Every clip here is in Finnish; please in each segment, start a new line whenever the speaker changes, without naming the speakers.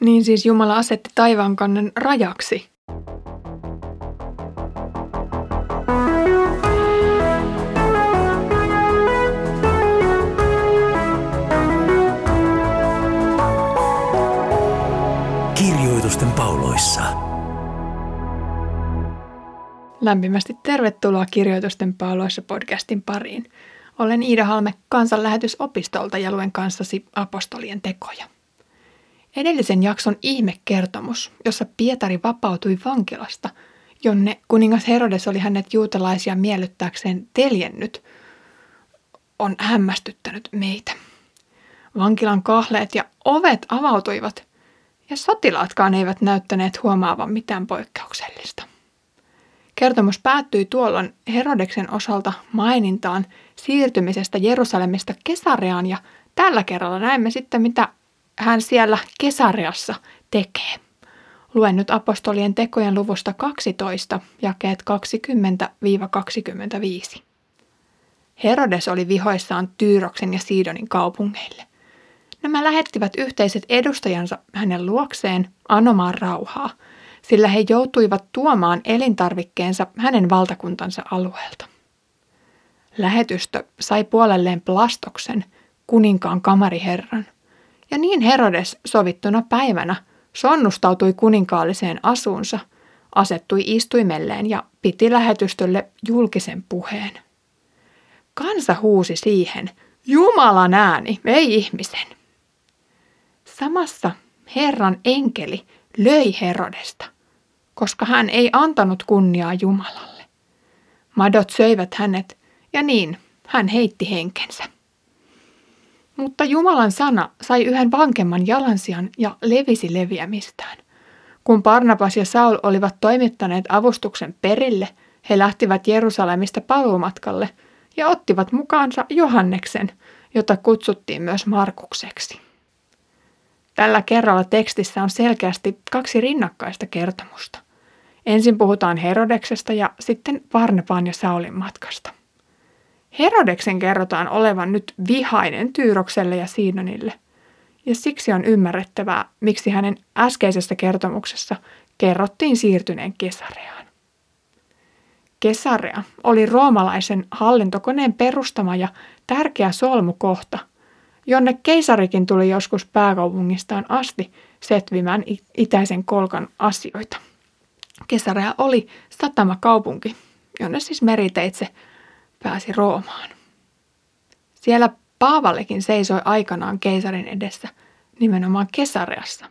Niin siis Jumala asetti taivaankannen rajaksi.
Kirjoitusten pauloissa.
Lämpimästi tervetuloa Kirjoitusten pauloissa podcastin pariin. Olen Iida Halme kansanlähetysopistolta ja luen kanssasi apostolien tekoja. Edellisen jakson ihmekertomus, jossa Pietari vapautui vankilasta, jonne kuningas Herodes oli hänet juutalaisia miellyttääkseen teljennyt, on hämmästyttänyt meitä. Vankilan kahleet ja ovet avautuivat, ja sotilaatkaan eivät näyttäneet huomaavan mitään poikkeuksellista. Kertomus päättyi tuolloin Herodeksen osalta mainintaan siirtymisestä Jerusalemista Kesareaan ja tällä kerralla näemme sitten, mitä hän siellä Kesareassa tekee. Luen nyt apostolien tekojen luvusta 12, jakeet 20-25. Herodes oli vihoissaan Tyyroksen ja Siidonin kaupungeille. Nämä lähettivät yhteiset edustajansa hänen luokseen anomaan rauhaa, sillä he joutuivat tuomaan elintarvikkeensa hänen valtakuntansa alueelta. Lähetystö sai puolelleen Plastoksen, kuninkaan kamariherran – ja niin Herodes sovittuna päivänä sonnustautui kuninkaalliseen asuunsa, asettui istuimelleen ja piti lähetystölle julkisen puheen. Kansa huusi siihen, Jumalan ääni, ei ihmisen. Samassa Herran enkeli löi Herodesta, koska hän ei antanut kunniaa Jumalalle. Madot söivät hänet ja niin hän heitti henkensä. Mutta Jumalan sana sai yhden vankemman jalansijan ja levisi leviämistään. Kun Barnabas ja Saul olivat toimittaneet avustuksen perille, he lähtivät Jerusalemista paluumatkalle ja ottivat mukaansa Johanneksen, jota kutsuttiin myös Markukseksi. Tällä kerralla tekstissä on selkeästi kaksi rinnakkaista kertomusta. Ensin puhutaan Herodeksesta ja sitten Barnabaan ja Saulin matkasta. Herodeksen kerrotaan olevan nyt vihainen Tyyrokselle ja Siidonille, ja siksi on ymmärrettävää, miksi hänen äskeisessä kertomuksessa kerrottiin siirtyneen Kesareaan. Kesarea oli roomalaisen hallintokoneen perustama ja tärkeä solmukohta, jonne keisarikin tuli joskus pääkaupungistaan asti setvimään itäisen kolkan asioita. Kesarea oli satamakaupunki, jonne siis meriteitse pääsi Roomaan. Siellä Paavallekin seisoi aikanaan keisarin edessä nimenomaan Kesareassa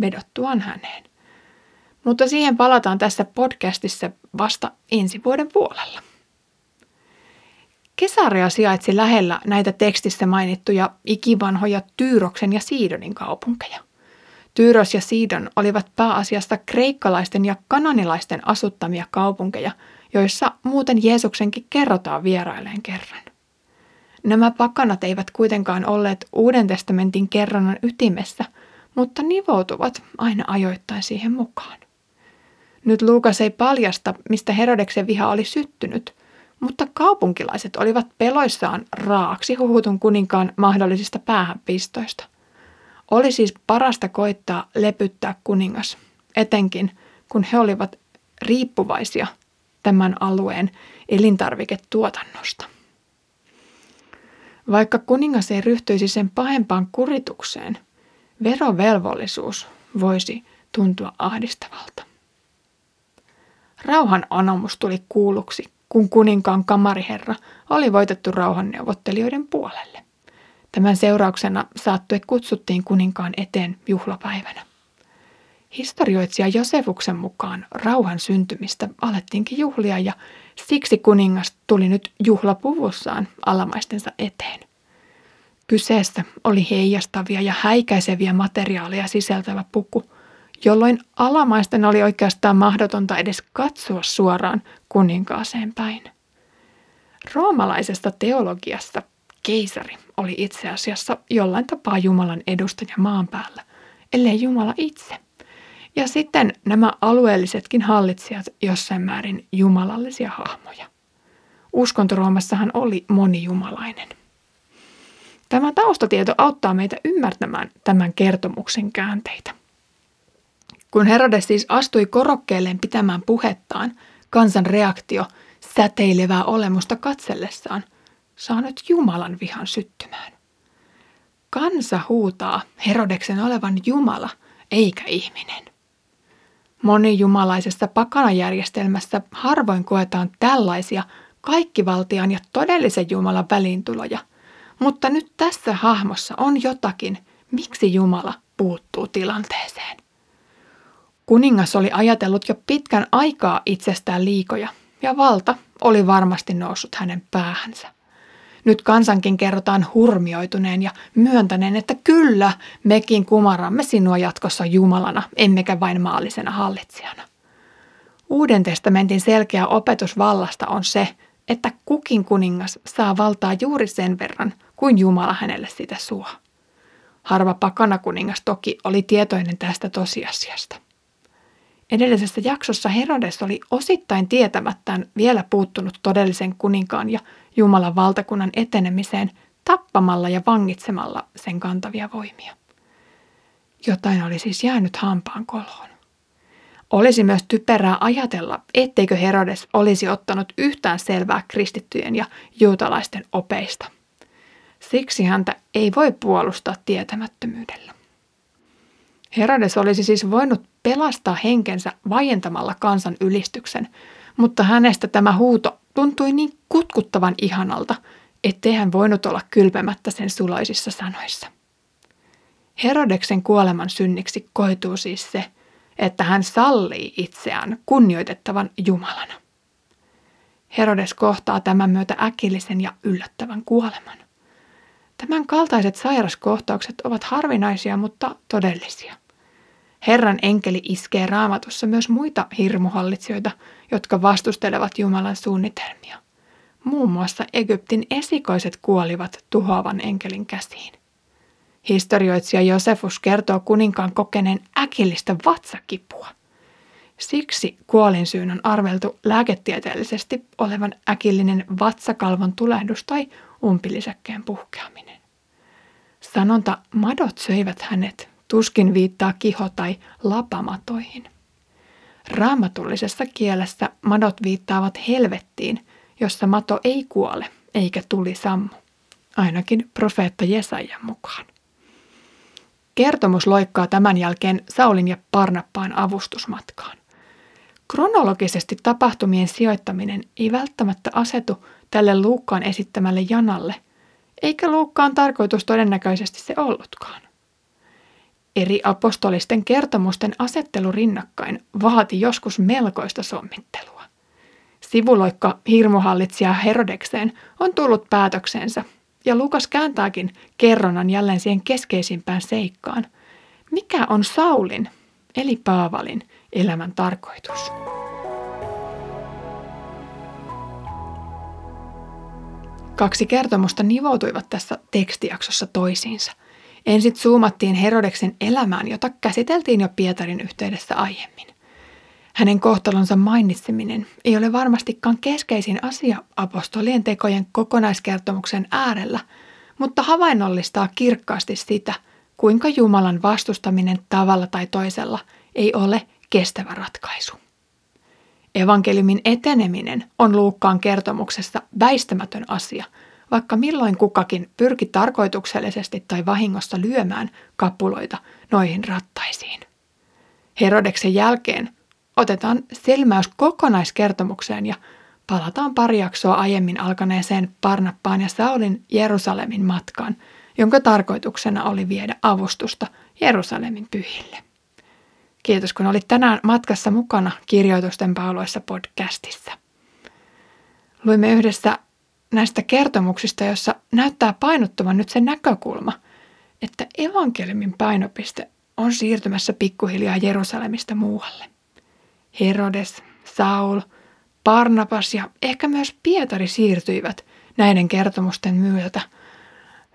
vedottuaan häneen. Mutta siihen palataan tässä podcastissa vasta ensi vuoden puolella. Kesarea sijaitsi lähellä näitä tekstissä mainittuja ikivanhoja Tyyroksen ja Siidonin kaupunkeja. Tyyros ja Siidon olivat pääasiassa kreikkalaisten ja kananilaisten asuttamia kaupunkeja – joissa muuten Jeesuksenkin kerrotaan vieraileen kerran. Nämä pakanat eivät kuitenkaan olleet Uuden testamentin kerronnan ytimessä, mutta nivoutuvat aina ajoittain siihen mukaan. Nyt Luukas ei paljasta, mistä Herodeksen viha oli syttynyt, mutta kaupunkilaiset olivat peloissaan raaksi huhutun kuninkaan mahdollisista päähänpistoista. Oli siis parasta koittaa lepyttää kuningas, etenkin kun he olivat riippuvaisia tämän alueen elintarviketuotannosta. Vaikka kuningas ei ryhtyisi sen pahempaan kuritukseen, verovelvollisuus voisi tuntua ahdistavalta. Rauhan anomus tuli kuulluksi, kun kuninkaan kamariherra oli voitettu rauhanneuvottelijoiden puolelle. Tämän seurauksena saattue kutsuttiin kuninkaan eteen juhlapäivänä. Historioitsija Josefuksen mukaan rauhan syntymistä alettiinkin juhlia ja siksi kuningas tuli nyt juhlapuvussaan alamaistensa eteen. Kyseessä oli heijastavia ja häikäiseviä materiaaleja sisältävä puku, jolloin alamaisten oli oikeastaan mahdotonta edes katsoa suoraan kuninkaaseen päin. Roomalaisesta teologiasta keisari oli itse asiassa jollain tapaa Jumalan edustaja maan päällä, ellei Jumala itse – ja sitten nämä alueellisetkin hallitsijat jossain määrin jumalallisia hahmoja. Uskontoroomassahan oli monijumalainen. Tämä taustatieto auttaa meitä ymmärtämään tämän kertomuksen käänteitä. Kun Herodes siis astui korokkeelleen pitämään puhettaan, kansan reaktio säteilevää olemusta katsellessaan saa nyt Jumalan vihan syttymään. Kansa huutaa Herodeksen olevan Jumala eikä ihminen. Monijumalaisessa pakanajärjestelmässä harvoin koetaan tällaisia kaikkivaltian ja todellisen Jumalan väliintuloja, mutta nyt tässä hahmossa on jotakin, miksi Jumala puuttuu tilanteeseen. Kuningas oli ajatellut jo pitkän aikaa itsestään liikoja, ja valta oli varmasti noussut hänen päähänsä. Nyt kansankin kerrotaan hurmioituneen ja myöntäneen, että kyllä, mekin kumaramme sinua jatkossa Jumalana, emmekä vain maallisena hallitsijana. Uuden testamentin selkeä opetus vallasta on se, että kukin kuningas saa valtaa juuri sen verran, kuin Jumala hänelle sitä suo. Harva pakanakuningas toki oli tietoinen tästä tosiasiasta. Edellisessä jaksossa Herodes oli osittain tietämättään vielä puuttunut todellisen kuninkaan ja Jumalan valtakunnan etenemiseen tappamalla ja vangitsemalla sen kantavia voimia. Jotain oli siis jäänyt hampaan koloon. Olisi myös typerää ajatella, etteikö Herodes olisi ottanut yhtään selvää kristittyjen ja juutalaisten opeista. Siksi häntä ei voi puolustaa tietämättömyydellä. Herodes olisi siis voinut pelastaa henkensä vaientamalla kansan ylistyksen, mutta hänestä tämä huuto tuntui niin kutkuttavan ihanalta, ettei hän voinut olla kylpemättä sen suloisissa sanoissa. Herodeksen kuoleman synniksi koituu siis se, että hän sallii itseään kunnioitettavan Jumalana. Herodes kohtaa tämän myötä äkillisen ja yllättävän kuoleman. Tämän kaltaiset sairaskohtaukset ovat harvinaisia, mutta todellisia. Herran enkeli iskee raamatussa myös muita hirmuhallitsijoita, jotka vastustelevat Jumalan suunnitelmia. Muun muassa Egyptin esikoiset kuolivat tuhoavan enkelin käsiin. Historioitsija Josefus kertoo kuninkaan kokeneen äkillistä vatsakipua. Siksi kuolinsyyn on arveltu lääketieteellisesti olevan äkillinen vatsakalvon tulehdus tai umpilisäkkeen puhkeaminen. Sanonta madot söivät hänet tuskin viittaa kiho- tai lapamatoihin. Raamatullisessa kielessä madot viittaavat helvettiin, jossa mato ei kuole eikä tuli sammu, ainakin profeetta Jesajan mukaan. Kertomus loikkaa tämän jälkeen Saulin ja Parnappaan avustusmatkaan. Kronologisesti tapahtumien sijoittaminen ei välttämättä asetu tälle Luukkaan esittämälle janalle, eikä Luukkaan tarkoitus todennäköisesti se ollutkaan. Eri apostolisten kertomusten asettelu rinnakkain vaati joskus melkoista sommittelua. Sivuloikka hirmuhallitsija Herodekseen on tullut päätöksensä ja Lukas kääntääkin kerronnan jälleen siihen keskeisimpään seikkaan. Mikä on Saulin, eli Paavalin, elämän tarkoitus? Kaksi kertomusta nivoutuivat tässä tekstijaksossa toisiinsa. Ensin zoomattiin Herodeksen elämään, jota käsiteltiin jo Pietarin yhteydessä aiemmin. Hänen kohtalonsa mainitseminen ei ole varmastikaan keskeisin asia apostolien tekojen kokonaiskertomuksen äärellä, mutta havainnollistaa kirkkaasti sitä, kuinka Jumalan vastustaminen tavalla tai toisella ei ole kestävä ratkaisu. Evankeliumin eteneminen on Luukkaan kertomuksessa väistämätön asia, vaikka milloin kukakin pyrki tarkoituksellisesti tai vahingossa lyömään kapuloita noihin rattaisiin. Herodeksen jälkeen otetaan silmäys kokonaiskertomukseen ja palataan pari jaksoa aiemmin alkaneeseen Parnappaan ja Saulin Jerusalemin matkaan, jonka tarkoituksena oli viedä avustusta Jerusalemin pyhille. Kiitos kun olit tänään matkassa mukana Kirjoitusten pauloissa podcastissa. Luimme yhdessä näistä kertomuksista, jossa näyttää painottuvan nyt se näkökulma, että evankeliumin painopiste on siirtymässä pikkuhiljaa Jerusalemista muualle. Herodes, Saul, Barnabas ja ehkä myös Pietari siirtyivät näiden kertomusten myötä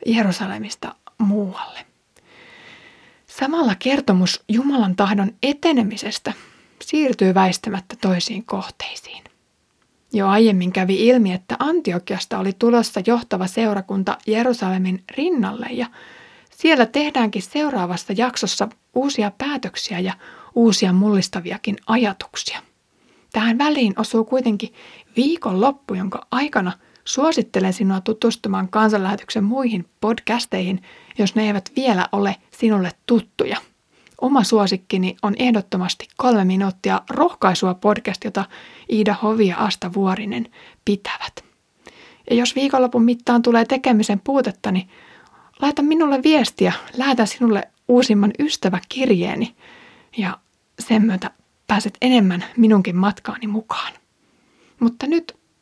Jerusalemista muualle. Samalla kertomus Jumalan tahdon etenemisestä siirtyy väistämättä toisiin kohteisiin. Jo aiemmin kävi ilmi, että Antiokiasta oli tulossa johtava seurakunta Jerusalemin rinnalle ja siellä tehdäänkin seuraavassa jaksossa uusia päätöksiä ja uusia mullistaviakin ajatuksia. Tähän väliin osuu kuitenkin viikonloppu, jonka aikana suosittelen sinua tutustumaan kansanlähetyksen muihin podcasteihin, jos ne eivät vielä ole sinulle tuttuja. Oma suosikkini on ehdottomasti kolme minuuttia rohkaisua podcast, jota Iida Hovi ja Asta Vuorinen pitävät. Ja jos viikonlopun mittaan tulee tekemisen puutetta, niin laita minulle viestiä, lähetä sinulle uusimman ystäväkirjeeni ja sen myötä pääset enemmän minunkin matkaani mukaan. Mutta nyt